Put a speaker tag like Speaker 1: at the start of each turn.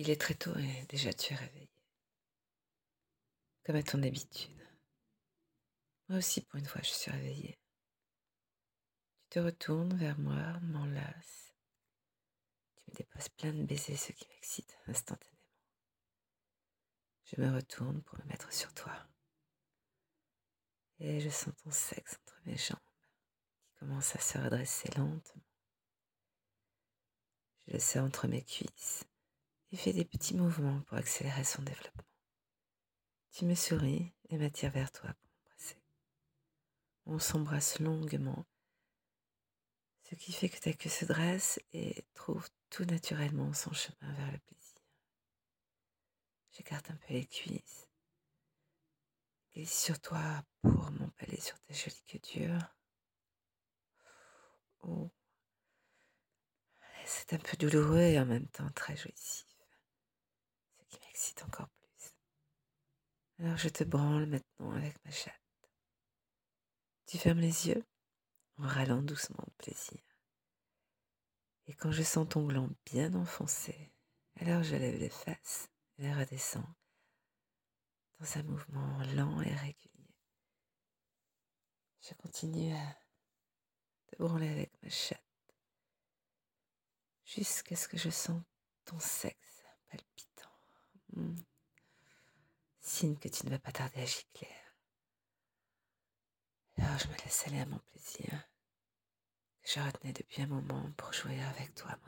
Speaker 1: Il est très tôt et déjà tu es réveillé. Comme à ton habitude. Moi aussi, pour une fois, je suis réveillée. Tu te retournes vers moi, m'enlaces. Tu me déposes plein de baisers, ce qui m'excite instantanément. Je me retourne pour me mettre sur toi. Et je sens ton sexe entre mes jambes qui commence à se redresser lentement. Je le sers entre mes cuisses et fais des petits mouvements pour accélérer son développement. Tu me souris et m'attires vers toi pour m'embrasser. On s'embrasse longuement, ce qui fait que ta queue se dresse et trouve tout naturellement son chemin vers le plaisir. J'écarte un peu les cuisses. Glisse sur toi pour m'empaler sur ta jolie queue dure. Oh. C'est un peu douloureux et en même temps très jouissif. Encore plus. Alors je te branle maintenant avec ma chatte. Tu fermes les yeux en râlant doucement de plaisir. Et quand je sens ton gland bien enfoncé, alors je lève les fesses et redescend dans un mouvement lent et régulier. Je continue à te branler avec ma chatte jusqu'à ce que je sens ton sexe palpitant. Hmm. Signe que tu ne vas pas tarder à gicler. Alors je me laisse aller à mon plaisir, je retenais depuis un moment pour jouer avec toi.